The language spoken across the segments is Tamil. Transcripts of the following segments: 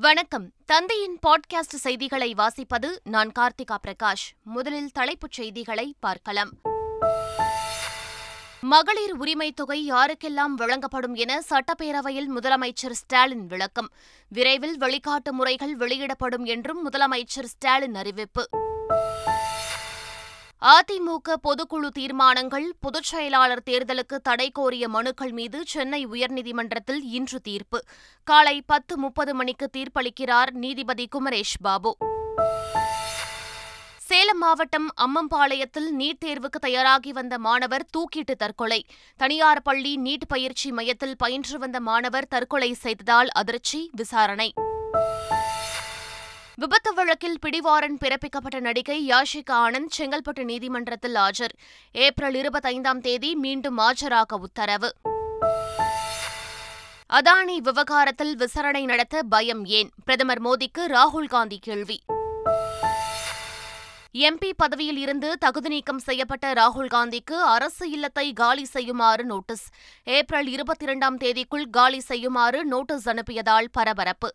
வணக்கம். தந்தையின் பாட்காஸ்ட் செய்திகளை வாசிப்பது நான் கார்த்திகா பிரகாஷ். முதலில் தலைப்புச் செய்திகளை பார்க்கலாம். மகளிர் உரிமைத் தொகை யாருக்கெல்லாம் வழங்கப்படும் என சட்டப்பேரவையில் முதலமைச்சர் ஸ்டாலின் விளக்கம். விரைவில் வழிகாட்டு முறைகள் வெளியிடப்படும் என்றும் முதலமைச்சர் ஸ்டாலின் அறிவிப்பு. அதிமுக பொதுக்குழு தீர்மானங்கள் பொதுச் செயலாளர் தேர்தலுக்கு தடை கோரிய மனுக்கள் மீது சென்னை உயர்நீதிமன்றத்தில் இன்று தீர்ப்பு. காலை பத்து முப்பது மணிக்கு தீர்ப்பளிக்கிறார் நீதிபதி குமரேஷ் பாபு. சேலம் மாவட்டம் அம்மம்பாளையத்தில் நீட் தேர்வுக்கு தயாராகி வந்த மாணவர் தூக்கிட்டு தற்கொலை. தனியார் பள்ளி நீட் பயிற்சி மையத்தில் பயின்று வந்த மாணவர் தற்கொலை செய்ததால் அதிர்ச்சி விசாரணை. விபத்து வழக்கில் பிடிவாரன் பிறப்பிக்கப்பட்ட நடிகை யாஷிகா ஆனந்த் செங்கல்பட்டு நீதிமன்றத்தில் ஆஜர். ஏப்ரல் இருபத்தைந்தாம் தேதி மீண்டும் ஆஜராக உத்தரவு. அதானி விவகாரத்தில் விசாரணை நடத்த பயம் ஏன்? பிரதமர் மோடிக்கு ராகுல் காந்தி கேள்வி. எம்பி பதவியில் இருந்து தகுதி நீக்கம் செய்யப்பட்ட ராகுல் காந்திக்கு அரசு இல்லத்தை காலி செய்யுமாறு நோட்டீஸ். ஏப்ரல் இருபத்தி இரண்டாம் தேதிக்குள் காலி செய்யுமாறு நோட்டீஸ் அனுப்பியதால் பரபரப்பு.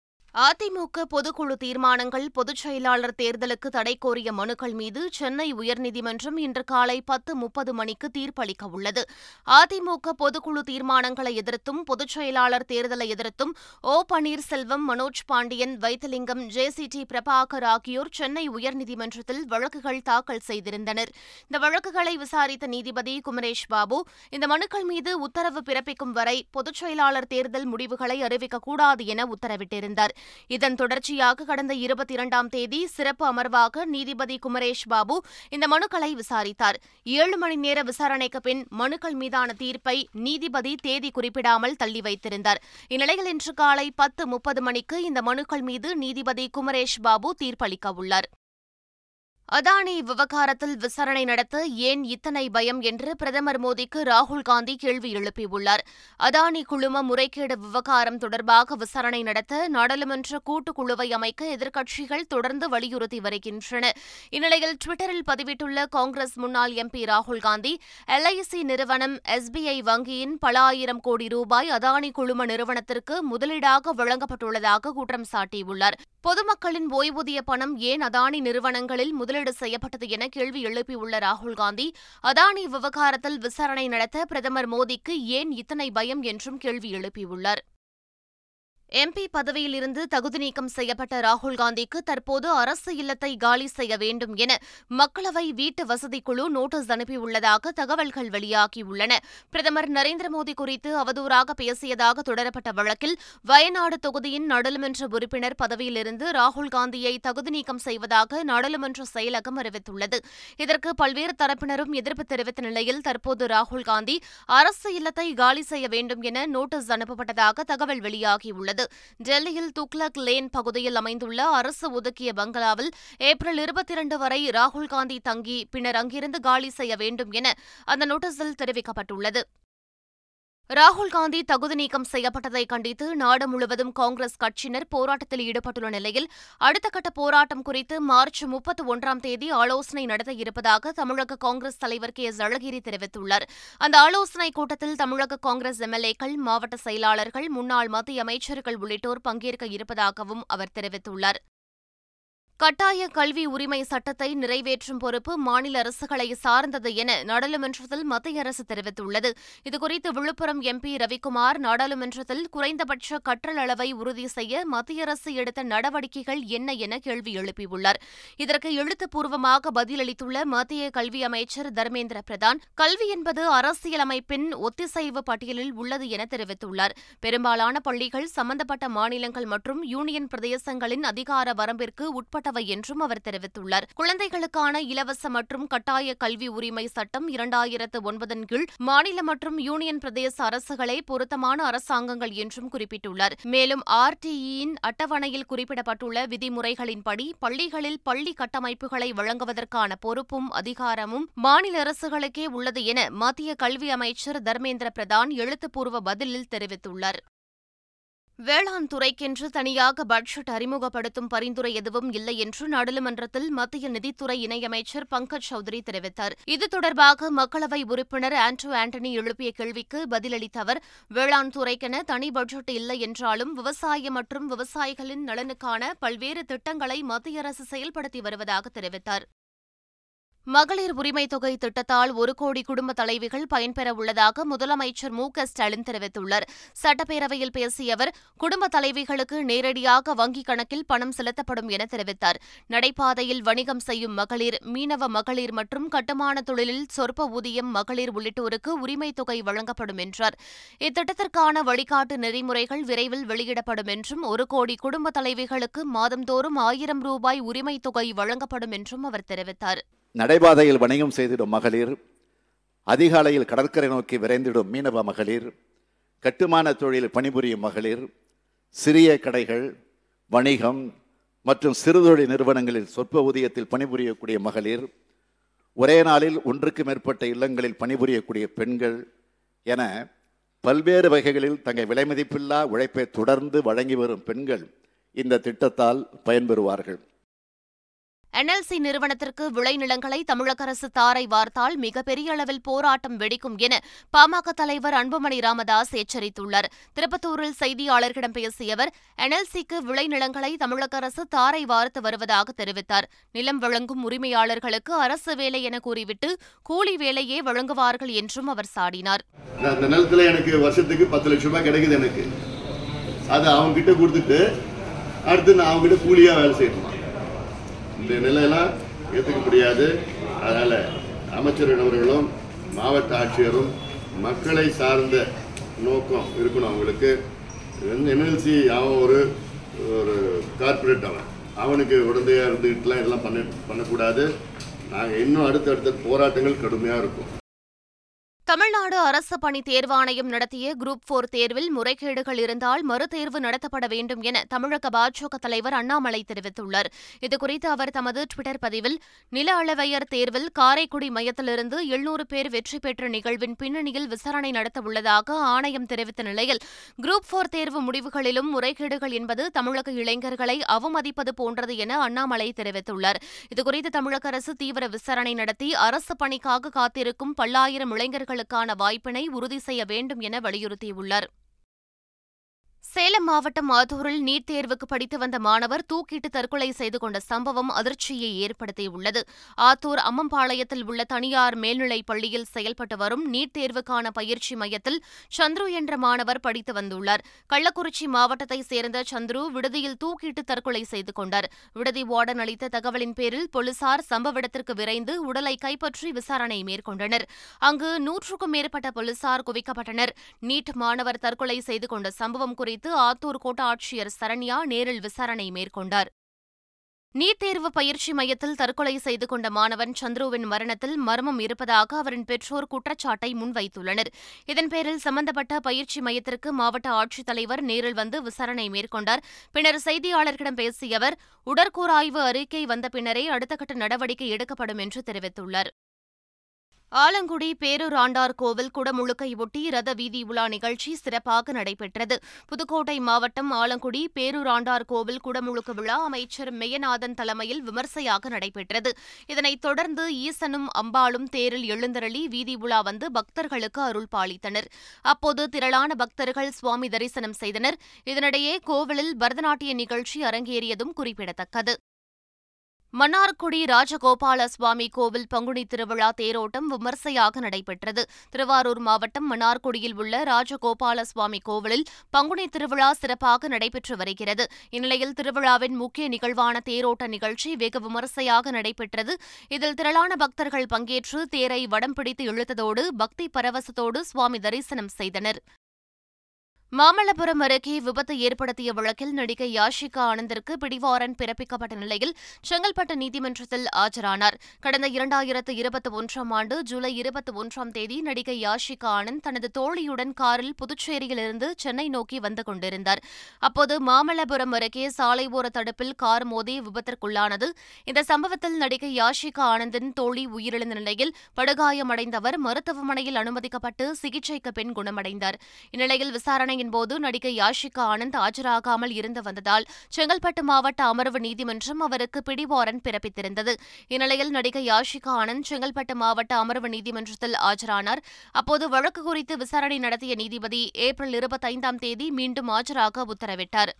அதிமுக பொதுக்குழு தீர்மானங்கள் பொதுச் செயலாளர் தேர்தலுக்கு தடை கோரிய மனுக்கள் மீது சென்னை உயர்நீதிமன்றம் இன்று காலை பத்து முப்பது மணிக்கு தீர்ப்பளிக்க உள்ளது. அதிமுக பொதுக்குழு தீர்மானங்களை எதிர்த்தும் பொதுச் செயலாளர் தேர்தலை எதிர்த்தும் O Panneerselvam Manoj Pandian Vaithilingam J C D Prabhakar ஆகியோர் சென்னை உயர்நீதிமன்றத்தில் வழக்குகள் தாக்கல் செய்திருந்தனர். இந்த வழக்குகளை விசாரித்த நீதிபதி குமரேஷ் பாபு இந்த மனுக்கள் மீது உத்தரவு பிறப்பிக்கும் வரை பொதுச் செயலாளர் தேர்தல் முடிவுகளை அறிவிக்கக்கூடாது என உத்தரவிட்டிருந்தார். இதன் தொடர்ச்சியாக கடந்த இருபத்தி இரண்டாம் தேதி சிறப்பு அமர்வாக நீதிபதி குமரேஷ் பாபு இந்த மனுக்களை விசாரித்தார். ஏழு மணி நேர விசாரணைக்கு பின் மனுக்கள் மீதான தீர்ப்பை நீதிபதி தேதி குறிப்பிடாமல் தள்ளி வைத்திருந்தார். இந்நிலையில் இன்று காலை பத்து முப்பது மணிக்கு இந்த மனுக்கள் மீது நீதிபதி குமரேஷ் பாபு தீர்ப்பளிக்க உள்ளார். அதானி விவகாரத்தில் விசாரணை நடத்த ஏன் இத்தனை பயம் என்று பிரதமர் மோடிக்கு ராகுல் காந்தி கேள்வி எழுப்பியுள்ளார். அதானி குழும முறைகேடு விவகாரம் தொடர்பாக விசாரணை நடத்த நாடாளுமன்ற கூட்டுக்குழுவை அமைக்க எதிர்க்கட்சிகள் தொடர்ந்து வலியுறுத்தி வருகின்றன. இந்நிலையில் டுவிட்டரில் பதிவிட்டுள்ள காங்கிரஸ் முன்னாள் எம்பி ராகுல் காந்தி எல்ஐசி நிறுவனம் எஸ்பிஐ வங்கியின் பல ஆயிரம் கோடி ரூபாய் அதானி குழும நிறுவனத்திற்கு முதலீடாக வழங்கப்பட்டுள்ளதாக குற்றம் சாட்டியுள்ளார். பொதுமக்களின் ஓய்வூதிய பணம் ஏன் அதானி நிறுவனங்களில் முதலீடு செய்யப்பட்டது என கேள்வி எழுப்பியுள்ள ராகுல் காந்தி அதானி விவகாரத்தில் விசாரணை நடத்த பிரதமர் மோடிக்கு ஏன் இத்தனை பயம் என்றும் கேள்வி எழுப்பியுள்ளார். எம்பி பதவியிலிருந்து தகுதி நீக்கம் செய்யப்பட்ட ராகுல் காந்திக்கு தற்போது அரசு இல்லத்தை காலி செய்ய வேண்டும் என மக்களவை வீட்டு வசதி குழு நோட்டீஸ் அனுப்பியுள்ளதாக தகவல்கள் வெளியாகியுள்ளன. பிரதமர் நரேந்திர மோடி குறித்து அவதூறாக பேசியதாக தொடரப்பட்ட வழக்கில் வயநாடு தொகுதியின் நாடாளுமன்ற உறுப்பினர் பதவியிலிருந்து ராகுல் காந்தியை தகுதி நீக்கம் செய்வதாக நாடாளுமன்ற செயலகம் அறிவித்துள்ளது. இதற்கு பல்வேறு தரப்பினரும் எதிர்ப்பு தெரிவித்த நிலையில் தற்போது ராகுல் காந்தி அரசு இல்லத்தை காலி செய்ய வேண்டும் என நோட்டீஸ் அனுப்பப்பட்டதாக தகவல் வெளியாகியுள்ளது. உள்ளது. டெல்லியில் துக்லக் லேன் பகுதியில் அமைந்துள்ள அரசு ஒதுக்கிய பங்களாவில் ஏப்ரல் இருபத்தி இரண்டு வரை ராகுல் காந்தி தங்கி பின்னர் அங்கிருந்து காலி செய்ய வேண்டும் என அந்த நோட்டீஸில் தெரிவிக்கப்பட்டுள்ளது. ராகுல் காந்தி தகுதி நீக்கம் செய்யப்பட்டதை கண்டித்து நாடு முழுவதும் காங்கிரஸ் கட்சியினர் போராட்டத்தில் ஈடுபட்டுள்ள நிலையில் அடுத்த கட்ட போராட்டம் குறித்து மார்ச் முப்பத்தி ஒன்றாம் தேதி ஆலோசனை நடத்த இருப்பதாக தமிழக காங்கிரஸ் தலைவர் கே. எஸ் அழகிரி தெரிவித்துள்ளார். அந்த ஆலோசனைக் கூட்டத்தில் தமிழக காங்கிரஸ் எம்எல்ஏக்கள் மாவட்ட செயலாளர்கள் முன்னாள் மத்திய அமைச்சர்கள் உள்ளிட்டோர் பங்கேற்க இருப்பதாகவும் அவர் தெரிவித்துள்ளார். கட்டாய கல்வி உரிமை சட்டத்தை நிறைவேற்றும் பொறுப்பு மாநில அரசுகளை சார்ந்தது என நாடாளுமன்றத்தில் மத்திய அரசு தெரிவித்துள்ளது. இதுகுறித்து விழுப்புரம் எம்பி ரவிக்குமார் நாடாளுமன்றத்தில் குறைந்தபட்ச கற்றல் அளவை உறுதி செய்ய மத்திய அரசு எடுத்த நடவடிக்கைகள் என்ன என கேள்வி எழுப்பியுள்ளார். இதற்கு எழுத்துப்பூர்வமாக பதிலளித்துள்ள மத்திய கல்வி அமைச்சர் தர்மேந்திர பிரதான் கல்வி என்பது அரசியலமைப்பின் ஒத்திசைவு பட்டியலில் உள்ளது என தெரிவித்துள்ளார். பெரும்பாலான பள்ளிகள் சம்பந்தப்பட்ட மாநிலங்கள் மற்றும் யூனியன் பிரதேசங்களின் அதிகார வரம்பிற்கு உட்பட்ட உட்பட்டவை என்றும் அவர் தெரிவித்துள்ளார். குழந்தைகளுக்கான இலவச மற்றும் கட்டாய கல்வி உரிமை சட்டம் இரண்டாயிரத்து ஒன்பதன் கீழ் மாநில மற்றும் யூனியன் பிரதேச அரசுகளே பொருத்தமான அரசாங்கங்கள் என்றும் குறிப்பிட்டுள்ளார். மேலும் ஆர்டிஇயின் அட்டவணையில் குறிப்பிடப்பட்டுள்ள விதிமுறைகளின்படி பள்ளிகளில் பள்ளி கட்டமைப்புகளை வழங்குவதற்கான பொறுப்பும் அதிகாரமும் மாநில அரசுகளுக்கே உள்ளது என மத்திய கல்வி அமைச்சர் தர்மேந்திர பிரதான் எழுத்துப்பூர்வ பதிலில் தெரிவித்துள்ளார். வேளாண் துறைக்கென்று தனியாக பட்ஜெட் அறிமுகப்படுத்தும் பரிந்துரை எதுவும் இல்லை என்று நாடாளுமன்றத்தில் மத்திய நிதித்துறை இணையமைச்சர் பங்கஜ் சௌத்ரி தெரிவித்தார். இது தொடர்பாக மக்களவை உறுப்பினர் ஆண்டோ ஆண்டனி எழுப்பிய கேள்விக்கு பதிலளித்த அவர் வேளாண் துறைக்கென தனி பட்ஜெட் இல்லை என்றாலும் விவசாயம் மற்றும் விவசாயிகளின் நலனுக்கான பல்வேறு திட்டங்களை மத்திய அரசு செயல்படுத்தி வருவதாக தெரிவித்தார். மகளிர் உரிமை தொகை திட்டத்தால் ஒரு கோடி குடும்ப தலைவிகள் பயன்பெற உள்ளதாக முதலமைச்சர் மு க ஸ்டாலின் தெரிவித்துள்ளார். சட்டப்பேரவையில் பேசிய அவர் குடும்ப தலைவிகளுக்கு நேரடியாக வங்கிக் கணக்கில் பணம் செலுத்தப்படும் என தெரிவித்தார். நடைபாதையில் வணிகம் செய்யும் மகளிர் மீனவ மகளிர் மற்றும் கட்டுமான தொழிலில் சொற்ப ஊதியம் மகளிர் உள்ளிட்டோருக்கு உரிமை தொகை வழங்கப்படும் என்றார். இத்திட்டத்திற்கான வழிகாட்டு நெறிமுறைகள் விரைவில் வெளியிடப்படும் என்றும் ஒரு கோடி குடும்ப தலைவிகளுக்கு மாதந்தோறும் ஆயிரம் ரூபாய் உரிமை தொகை வழங்கப்படும் என்றும் அவர் தெரிவித்தார். நடைபாதையில் வணிகம் செய்திடும் மகளிர் அதிகாலையில் கடற்கரை நோக்கி விரைந்திடும் மீனவ மகளிர் கட்டுமான தொழில் பணிபுரியும் மகளிர் சிறிய கடைகள் வணிகம் மற்றும் சிறுதொழில் நிறுவனங்களில் சொற்ப ஊதியத்தில் பணிபுரியக்கூடிய மகளிர் ஒரே நாளில் ஒன்றுக்கு மேற்பட்ட இல்லங்களில் பணிபுரியக்கூடிய பெண்கள் என பல்வேறு வகைகளில் தங்கள் விலைமதிப்பில்லா உழைப்பை தொடர்ந்து வழங்கி வரும் பெண்கள் இந்த திட்டத்தால் பயன்பெறுவார்கள். என்எல்சி நிறுவனத்திற்கு விளைநிலங்களை தமிழக அரசு தாரை வார்த்தால் மிகப்பெரிய அளவில் போராட்டம் வெடிக்கும் என பாமக தலைவர் அன்புமணி ராமதாஸ் எச்சரித்துள்ளார். திருப்பத்தூரில் செய்தியாளர்களிடம் பேசிய அவர் என்எல்சிக்கு விளைநிலங்களை தமிழக அரசு தாரை வார்த்து வருவதாக தெரிவித்தார். நிலம் வழங்கும் உரிமையாளர்களுக்கு அரசு வேலை என கூறிவிட்டு கூலி வேலையே வழங்குவார்கள் என்றும் அவர் சாடினார். அந்த எனக்கு வருஷத்துக்கு பத்து லட்சம் ரூபாய் கிடைக்குது எனக்கு. அதை அவங்க கிட்ட கொடுத்துட்டு அடுத்து நான் அவங்க கிட்ட கூலியா வேலை செய்யணுமா? இந்த நிலையெல்லாம் ஏற்றுக்க முடியாது. அதனால் அமைச்சரின் அவர்களும் மாவட்ட ஆட்சியரும் மக்களை சார்ந்த நோக்கம் இருக்கணும் அவங்களுக்கு. என்எல்சி அவன் ஒரு ஒரு கார்ப்பரேட் அவன். அவனுக்கு உடந்தையாக இருந்துக்கிட்டுலாம் இதெல்லாம் பண்ண பண்ணக்கூடாது. நாங்கள் இன்னும் அடுத்தடுத்த போராட்டங்கள் கடுமையாக இருக்கும். தமிழ்நாடு அரசு பணி தேர்வாணையம் நடத்திய குரூப் போர் தேர்வில் முறைகேடுகள் இருந்தால் மறுதேர்வு நடத்தப்பட வேண்டும் என தமிழக பாஜக தலைவர் அண்ணாமலை தெரிவித்துள்ளார். இதுகுறித்து அவர் தமது டுவிட்டர் பதிவில் நில அளவையர் தேர்வில் காரைக்குடி மையத்திலிருந்து எழுநூறு பேர் வெற்றி பெற்ற நிகழ்வின் பின்னணியில் விசாரணை நடத்த உள்ளதாக ஆணையம் தெரிவித்த நிலையில் குரூப் போர் தேர்வு முடிவுகளிலும் முறைகேடுகள் என்பது தமிழக இளைஞர்களை அவமதிப்பது போன்றது என அண்ணாமலை தெரிவித்துள்ளார். இதுகுறித்து தமிழக அரசு தீவிர விசாரணை நடத்தி அரசு பணிக்காக காத்திருக்கும் பல்லாயிரம் இளைஞர்கள் இளைஞர்களுக்கான வாய்ப்பினை உறுதி செய்ய வேண்டும் என வலியுறுத்தியுள்ளார். சேலம் மாவட்டம் ஆதூரில் நீட் தேர்வுக்கு படித்து வந்த மாணவர் தூக்கிட்டு தற்கொலை செய்து கொண்ட சம்பவம் அதிர்ச்சியை ஏற்படுத்தியுள்ளது. ஆத்தூர் அம்மம்பாளையத்தில் உள்ள தனியார் மேல்நிலைப் பள்ளியில் செயல்பட்டு வரும் நீட் தேர்வுக்கான பயிற்சி மையத்தில் சந்துரு என்ற மாணவர் படித்து வந்துள்ளார். கள்ளக்குறிச்சி மாவட்டத்தைச் சேர்ந்த சந்துரு விடுதியில் தூக்கிட்டு தற்கொலை செய்து கொண்டார். விடுதி வார்டன் அளித்த தகவலின் பேரில் போலீசார் சம்பவ இடத்திற்கு விரைந்து உடலை கைப்பற்றி விசாரணை மேற்கொண்டனர். அங்கு நூற்றுக்கும் மேற்பட்ட போலீசார் குவிக்கப்பட்டனர். நீட் மாணவர் தற்கொலை செய்து கொண்ட சம்பவம் குறித்து ஆத்தூர் கோட்டாட்சியர் சரண்யா நேரில் விசாரணை மேற்கொண்டார். நீட் தேர்வு பயிற்சி மையத்தில் தற்கொலை செய்து கொண்ட மாணவன் சந்துருவின் மரணத்தில் மர்மம் இருப்பதாக அவரின் பெற்றோர் குற்றச்சாட்டை முன்வைத்துள்ளனர். இதன் பேரில் சம்பந்தப்பட்ட பயிற்சி மையத்திற்கு மாவட்ட ஆட்சித்தலைவர் நேரில் வந்து விசாரணை மேற்கொண்டார். பின்னர் செய்தியாளர்களிடம் பேசிய அவர் உடற்கூறாய்வு அறிக்கை வந்த பின்னரே அடுத்த கட்ட நடவடிக்கை எடுக்கப்படும் என்று தெரிவித்துள்ளார். ஆலங்குடி பேரூராண்டார் கோவில் குடமுழுக்கையொட்டி ரத வீதி உலா நிகழ்ச்சி சிறப்பாக நடைபெற்றது. புதுக்கோட்டை மாவட்டம் ஆலங்குடி பேரூராண்டார் கோவில் குடமுழுக்கு விழா அமைச்சர் மெய்யநாதன் தலைமையில் விமர்சையாக நடைபெற்றது. இதனைத் தொடர்ந்து ஈசனும் அம்பாளும் தேரில் எழுந்தருளி வீதி உலா வந்து பக்தர்களுக்கு அருள் பாலித்தனர். அப்போது திரளான பக்தர்கள் சுவாமி தரிசனம் செய்தனர். இதனிடையே கோவிலில் பரதநாட்டிய நிகழ்ச்சி அரங்கேறியதும் குறிப்பிடத்தக்கது. மன்னார்குடி ராஜகோபால சுவாமி கோவில் பங்குனி திருவிழா தேரோட்டம் விமர்சையாக நடைபெற்றது. திருவாரூர் மாவட்டம் மன்னார்குடியில் உள்ள ராஜகோபால சுவாமி கோவிலில் பங்குனி திருவிழா சிறப்பாக நடைபெற்று வருகிறது. இந்நிலையில் திருவிழாவின் முக்கிய நிகழ்வான தேரோட்ட நிகழ்ச்சி வெகு விமர்சையாக நடைபெற்றது. இதில் திரளான பக்தர்கள் பங்கேற்று தேரை வடம் பிடித்து இழுத்ததோடு பக்தி பரவசத்தோடு சுவாமி தரிசனம் செய்தனர். மாமல்லபுரம் அருகே விபத்து ஏற்படுத்திய வழக்கில் நடிகை யாஷிகா ஆனந்திற்கு பிடிவாரண்ட் பிறப்பிக்கப்பட்ட நிலையில் செங்கல்பட்டு நீதிமன்றத்தில் ஆஜரானார். கடந்த இரண்டாயிரத்து இருபத்தி ஒன்றாம் ஆண்டு ஜூலை இருபத்தி ஒன்றாம் தேதி நடிகை யாஷிகா ஆனந்த் தனது தோழியுடன் காரில் புதுச்சேரியிலிருந்து சென்னை நோக்கி வந்து கொண்டிருந்தார். அப்போது மாமல்லபுரம் அருகே சாலை ஓர தடுப்பில் கார் மோதி விபத்திற்குள்ளானது. இந்த சம்பவத்தில் நடிகை யாஷிகா ஆனந்தின் தோழி உயிரிழந்த நிலையில் படுகாயமடைந்தவர் மருத்துவமனையில் அனுமதிக்கப்பட்டு சிகிச்சைக்கு பின் குணமடைந்தார். இந்நிலையில் விசாரணை விசாரணையின் போது நடிகை யாஷிகா ஆனந்த் ஆஜராகாமல் இருந்து வந்ததால் செங்கல்பட்டு மாவட்ட அமர்வு நீதிமன்றம் அவருக்கு பிடிவாரன் பிறப்பித்திருந்தது. இந்நிலையில் நடிகை யாஷிகா ஆனந்த் செங்கல்பட்டு மாவட்ட அமர்வு நீதிமன்றத்தில் ஆஜரானார். அப்போது வழக்கு குறித்து விசாரணை நடத்திய நீதிபதி ஏப்ரல் இருபத்தைந்தாம் தேதி மீண்டும் ஆஜராக உத்தரவிட்டார்.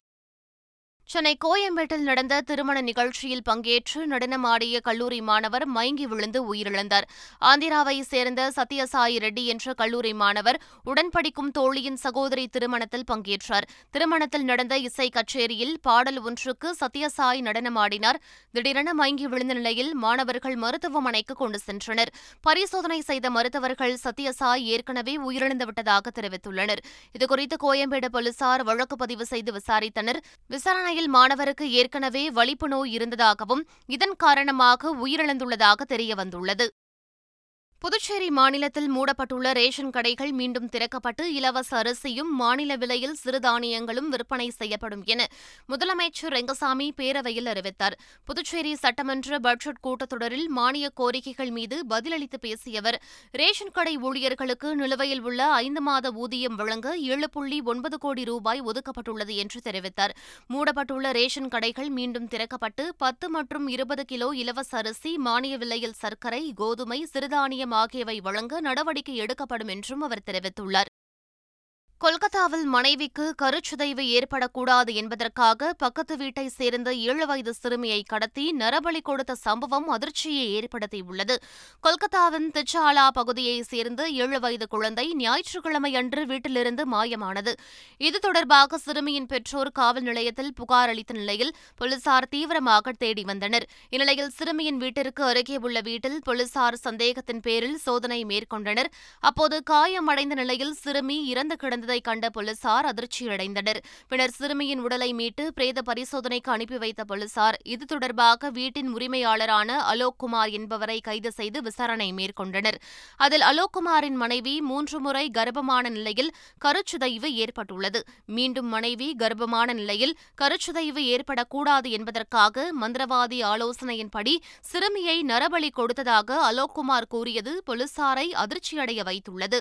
சென்னை கோயம்பேட்டில் நடந்த திருமண நிகழ்ச்சியில் பங்கேற்று நடனமாடிய கல்லூரி மாணவர் மயங்கி விழுந்து உயிரிழந்தார். ஆந்திராவை சேர்ந்த சத்யசாயி ரெட்டி என்ற கல்லூரி மாணவர் உடன்படிக்கும் தோழியின் சகோதரி திருமணத்தில் பங்கேற்றார். திருமணத்தில் நடந்த இசை கச்சேரியில் பாடல் ஒன்றுக்கு சத்யசாய் நடனமாடினார். திடீரென மயங்கி விழுந்த நிலையில் மாணவர்கள் மருத்துவமனைக்கு கொண்டு சென்றனர். பரிசோதனை செய்த மருத்துவர்கள் சத்யசாய் ஏற்கனவே உயிரிழந்து விட்டதாக தெரிவித்துள்ளனர். இதுகுறித்து கோயம்பேடு போலீசார் வழக்கு பதிவு செய்து விசாரித்தனர். விசாரணையில் மாணவருக்கு ஏற்கனவே வலிப்பு நோய் இருந்ததாகவும் இதன் காரணமாக உயிரிழந்துள்ளதாக தெரியவந்துள்ளது. புதுச்சேரி மாநிலத்தில் மூடப்பட்டுள்ள ரேஷன் கடைகள் மீண்டும் திறக்கப்பட்டு இலவச அரிசியும் மாநில விலையில் சிறுதானியங்களும் விற்பனை செய்யப்படும் என முதலமைச்சர் ரெங்கசாமி பேரவையில் அறிவித்தார். புதுச்சேரி சட்டமன்ற பட்ஜெட் கூட்டத்தொடரில் மானிய கோரிக்கைகள் மீது பதிலளித்து பேசிய அவர் ரேஷன் கடை ஊழியர்களுக்கு நிலுவையில் உள்ள ஐந்து மாத ஊதியம் வழங்க ஏழு புள்ளி ஒன்பது கோடி ரூபாய் ஒதுக்கப்பட்டுள்ளது என்று தெரிவித்தார். மூடப்பட்டுள்ள ரேஷன் கடைகள் மீண்டும் திறக்கப்பட்டு பத்து மற்றும் இருபது கிலோ இலவச அரிசி மானிய விலையில் சர்க்கரை கோதுமை சிறுதானியம் ஆகியவை வழங்க நடவடிக்கை எடுக்கப்படும் என்றும் அவர் தெரிவித்துள்ளார். கொல்கத்தாவில் மனைவிக்கு கருச்சிதைவு ஏற்படக்கூடாது என்பதற்காக பக்கத்து வீட்டை சேர்ந்த ஏழு வயது சிறுமியை கடத்தி நரபலி கொடுத்த சம்பவம் அதிர்ச்சியை ஏற்படுத்தியுள்ளது. கொல்கத்தாவின் திச்சாலா பகுதியைச் சேர்ந்த ஏழு வயது குழந்தை ஞாயிற்றுக்கிழமை அன்று வீட்டிலிருந்து மாயமானது. இது தொடர்பாக சிறுமியின் பெற்றோர் காவல் நிலையத்தில் புகார் அளித்த நிலையில் போலீசார் தீவிரமாக தேடி வந்தனர். இந்நிலையில் சிறுமியின் வீட்டிற்கு அருகே உள்ள வீட்டில் போலீசார் சந்தேகத்தின் பேரில் சோதனை மேற்கொண்டனர். அப்போது காயமடைந்த நிலையில் சிறுமி இறந்து கிடந்தது கண்ட போலீசார் அதிர்ச்சியடைந்தனர். பின்னர் சிறுமியின் உடலை மீட்டு பிரேத பரிசோதனைக்கு அனுப்பி வைத்த போலீசார் இது தொடர்பாக வீட்டின் உரிமையாளரான அலோக் குமார் என்பவரை கைது செய்து விசாரணை மேற்கொண்டனர். அதில் அலோக் குமாரின் மனைவி மூன்று முறை கர்ப்பமான நிலையில் கருச்சிதைவு ஏற்பட்டுள்ளது. மீண்டும் மனைவி கர்ப்பமான நிலையில் கருச்சிதைவு ஏற்படக்கூடாது என்பதற்காக மந்திரவாதி ஆலோசனையின்படி சிறுமியை நரபலி கொடுத்ததாக அலோக் குமார் கூறியது போலீசாரை அதிர்ச்சியடைய வைத்துள்ளது.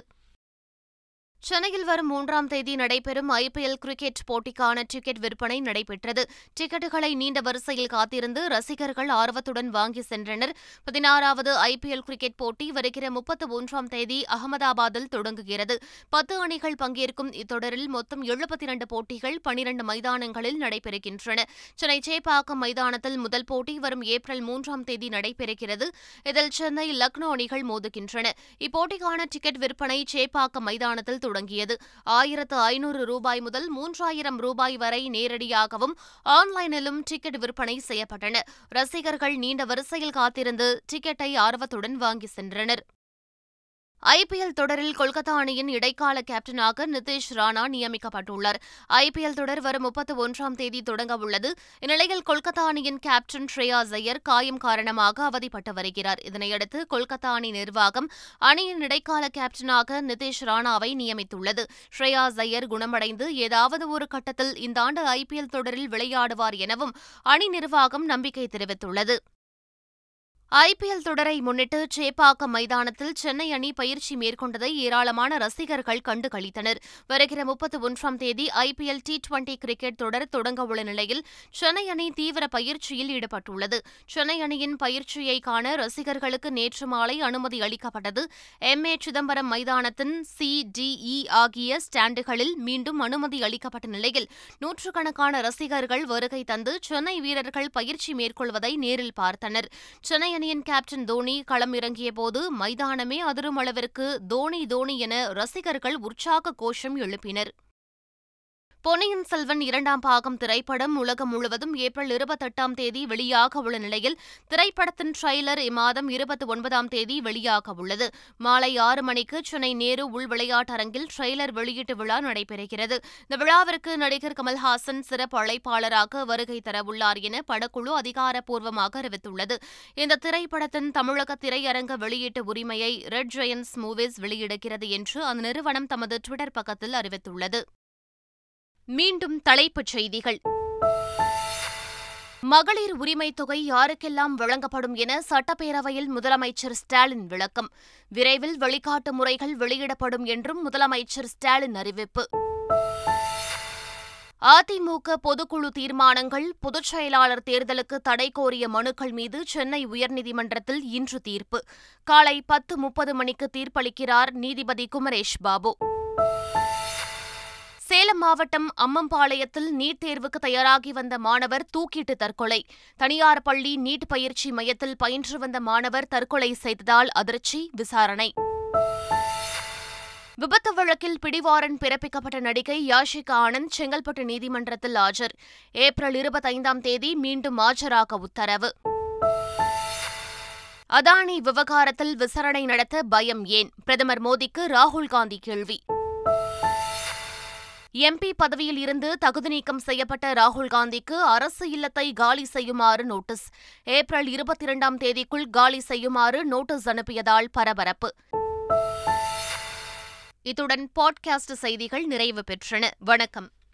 சென்னையில் வரும் மூன்றாம் தேதி நடைபெறும் ஐபிஎல் கிரிக்கெட் போட்டிக்கான டிக்கெட் விற்பனை நடைபெற்றது. டிக்கெட்டுகளை நீண்ட வரிசையில் காத்திருந்து ரசிகர்கள் ஆர்வத்துடன் வாங்கி சென்றனர். பதினாறாவது ஐபிஎல் கிரிக்கெட் போட்டி வருகிற முப்பத்து ஒன்றாம் தேதி அகமதாபாத்தில் தொடங்குகிறது. பத்து அணிகள் பங்கேற்கும் இத்தொடரில் மொத்தம் எழுபத்தி இரண்டு போட்டிகள் பனிரண்டு மைதானங்களில் நடைபெறுகின்றன. சென்னை சேப்பாக்கம் மைதானத்தில் முதல் போட்டி வரும் ஏப்ரல் மூன்றாம் தேதி நடைபெறுகிறது. இதில் சென்னை லக்னோ அணிகள் மோதுகின்றன. இப்போட்டிக்கான டிக்கெட் விற்பனை சேப்பாக்கம் மைதானத்தில் தொடங்கியது. ஆயிரத்து ஐநூறு ரூபாய் முதல் மூன்றாயிரம் ரூபாய் வரை நேரடியாகவும் ஆன்லைனிலும் டிக்கெட் விற்பனை செய்யப்பட்டன. ரசிகர்கள் நீண்ட வரிசையில் காத்திருந்து டிக்கெட்டை ஆர்வத்துடன் வாங்கி சென்றனர். ஐபிஎல் தொடரில் கொல்கத்தா அணியின் இடைக்கால கேப்டனாக நிதிஷ் ராணா நியமிக்கப்பட்டுள்ளார். ஐபிஎல் தொடர் வரும் முப்பத்தி ஒன்றாம் தேதி தொடங்க உள்ளது. இந்நிலையில் கொல்கத்தா அணியின் கேப்டன் ஸ்ரேயா ஜெயர் காயம் காரணமாக அவதிப்பட்டு வருகிறார். இதனையடுத்து கொல்கத்தா அணி நிர்வாகம் அணியின் இடைக்கால கேப்டனாக நிதிஷ் ராணாவை நியமித்துள்ளது. ஸ்ரேயா ஜெயர் குணமடைந்து ஏதாவது ஒரு கட்டத்தில் இந்த ஆண்டு ஐபிஎல் தொடரில் விளையாடுவார் எனவும் அணி நிர்வாகம் நம்பிக்கை தெரிவித்துள்ளது. ஐபிஎல் தொடரை முன்னிட்டு சேப்பாக்கம் மைதானத்தில் சென்னை அணி பயிற்சி மேற்கொண்டதை ஏராளமான ரசிகர்கள் கண்டு களித்தனர். வருகிற முப்பத்தி ஒன்றாம் தேதி ஐபிஎல் டி டுவெண்டி கிரிக்கெட் தொடர் தொடங்கவுள்ள நிலையில் சென்னை அணி தீவிர பயிற்சியில் ஈடுபட்டுள்ளது. சென்னை அணியின் பயிற்சியை காண ரசிகர்களுக்கு நேற்று மாலை அனுமதி அளிக்கப்பட்டது. எம். ஏ. சிதம்பரம் மைதானத்தின் சி. டிஇ ஆகிய ஸ்டாண்டுகளில் மீண்டும் அனுமதி அளிக்கப்பட்ட நிலையில் நூற்றுக்கணக்கான ரசிகர்கள் வருகை தந்து சென்னை வீரர்கள் பயிற்சி மேற்கொள்வதை நேரில் பார்த்தனர். சென்னை அணியின் கேப்டன் தோனி களம் இறங்கிய போது மைதானமே அதிரும் அளவிற்கு தோனி தோனி என ரசிகர்கள் உற்சாக கோஷம் எழுப்பினர். பொன்னியின் செல்வன் இரண்டாம் பாகம் திரைப்படம் உலகம் முழுவதும் ஏப்ரல் இருபத்தெட்டாம் தேதி வெளியாக உள்ள நிலையில் திரைப்படத்தின் ட்ரெய்லர் இம்மாதம் இருபத்தி ஒன்பதாம் தேதி வெளியாக உள்ளது. மாலை ஆறு மணிக்கு சென்னை நேரு உள் விளையாட்டரங்கில் ட்ரெய்லர் வெளியீட்டு விழா நடைபெறுகிறது. இந்த விழாவிற்கு நடிகர் கமல்ஹாசன் சிறப்பு அழைப்பாளராக வருகை தரவுள்ளார் என படக்குழு அதிகாரப்பூர்வமாக அறிவித்துள்ளது. இந்த திரைப்படத்தின் தமிழக திரையரங்க வெளியீட்டு உரிமையை ரெட் ஜெயன்ஸ் மூவிஸ் வெளியிடுகிறது என்று அந்த நிறுவனம் தமது டுவிட்டர் பக்கத்தில் அறிவித்துள்ளது. மீண்டும் தலைப்புச் செய்திகள். மகளிர் உரிமைத் தொகை யாருக்கெல்லாம் வழங்கப்படும் என சட்டப்பேரவையில் முதலமைச்சர் ஸ்டாலின் விளக்கம். விரைவில் வழிகாட்டு முறைகள் வெளியிடப்படும் என்றும் முதலமைச்சர் ஸ்டாலின் அறிவிப்பு. அதிமுக பொதுக்குழு தீர்மானங்கள் பொதுச் செயலாளர் தேர்தலுக்கு தடை கோரிய மனுக்கள் மீது சென்னை உயர்நீதிமன்றத்தில் இன்று தீர்ப்பு. காலை பத்து முப்பது மணிக்கு தீர்ப்பளிக்கிறார் நீதிபதி குமரேஷ் பாபு. சேலம் மாவட்டம் அம்மம்பாளையத்தில் நீட் தேர்வுக்கு தயாராகி வந்த மாணவர் தூக்கிட்டு தற்கொலை. தனியார் பள்ளி நீட் பயிற்சி மையத்தில் பயின்று வந்த மாணவர் தற்கொலை செய்ததால் அதிர்ச்சி விசாரணை. விபத்து வழக்கில் பிடிவாரன் பிறப்பிக்கப்பட்ட நடிகை யாஷிகா ஆனந்த் செங்கல்பட்டு நீதிமன்றத்தில் ஆஜர். ஏப்ரல் இருபத்தைந்தாம் தேதி மீண்டும் ஆஜராக உத்தரவு. அதானி விவகாரத்தில் விசாரணை நடத்த பயம் ஏன்? பிரதமர் மோடிக்கு ராகுல் காந்தி கேள்வி. எம்பி பதவியில் இருந்து தகுதி நீக்கம் செய்யப்பட்ட ராகுல் காந்திக்கு அரசு இல்லத்தை காலி செய்யுமாறு நோட்டீஸ். ஏப்ரல் இருபத்தி இரண்டாம் தேதிக்குள் காலி செய்யுமாறு நோட்டீஸ் அனுப்பியதால் பரபரப்பு. இத்துடன் பாட்காஸ்ட் செய்திகள் நிறைவு பெற்றன. வணக்கம்.